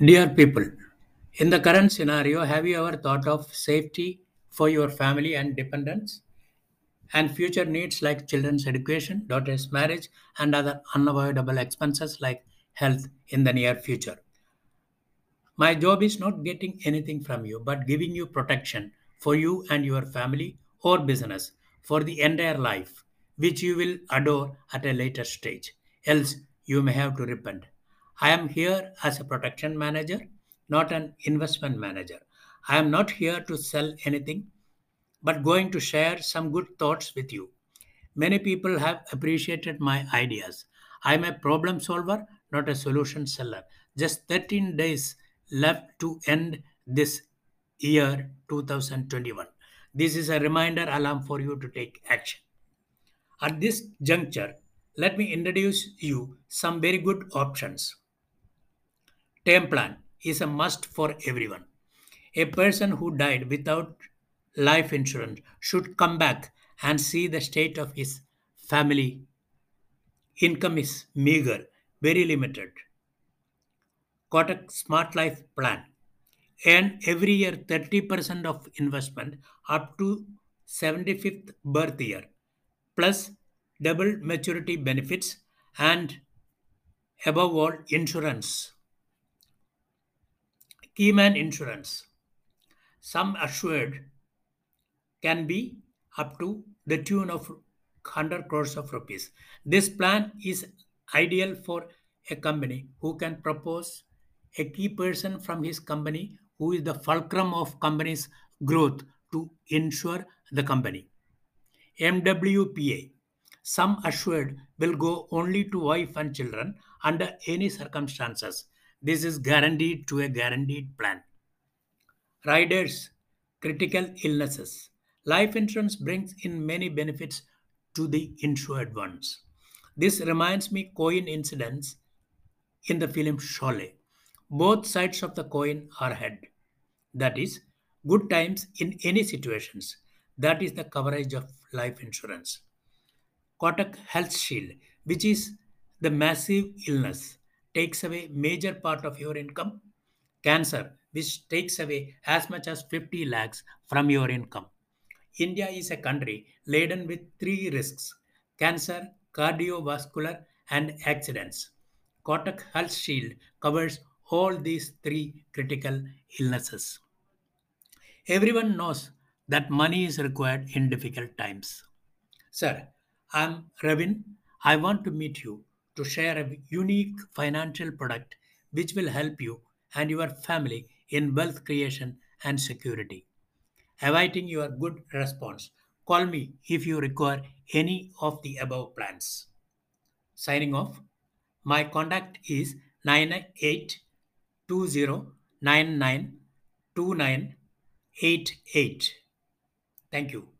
Dear people, in the current scenario, have you ever thought of safety for your family and dependents and future needs like children's education, daughter's marriage, and other unavoidable expenses like health in the near future? My job is not getting anything from you, but giving you protection for you and your family or business for the entire life, which you will adore at a later stage. Else, you may have to repent. I am here as a protection manager, not an investment manager. I am not here to sell anything, but going to share some good thoughts with you. Many people have appreciated my ideas. I'm a problem solver, not a solution seller. Just 13 days left to end this year 2021. This is a reminder alarm for you to take action. At this juncture, let me introduce you some very good options. Term plan is a must for everyone. A person who died without life insurance should come back and see the state of his family. Income is meager, very limited. Kotak Smart Life Plan. Earn every year 30% of investment up to 75th birth year, plus double maturity benefits and above all insurance. Keyman Insurance. Sum assured can be up to the tune of 100 crores of rupees. This plan is ideal for a company who can propose a key person from his company who is the fulcrum of company's growth to insure the company. MWPA. Sum assured will go only to wife and children under any circumstances. This is guaranteed to a guaranteed plan. Riders, critical illnesses. Life insurance brings in many benefits to the insured ones. This reminds me coin incidents in the film Sholay. Both sides of the coin are head. That is, good times in any situations. That is the coverage of life insurance. Kotak Health Shield, which is the massive illness, takes away major part of your income. Cancer, which takes away as much as 50 lakhs from your income. India is a country laden with three risks cancer, cardiovascular, and accidents. Kotak Health Shield covers all these three critical illnesses. Everyone knows that money is required in difficult times. Sir, I'm Ravin. I want to meet you to share a unique financial product which will help you and your family in wealth creation and security. Awaiting your good response. Call me if you require any of the above plans. Signing off. My contact is 98 2099 2988. Thank you.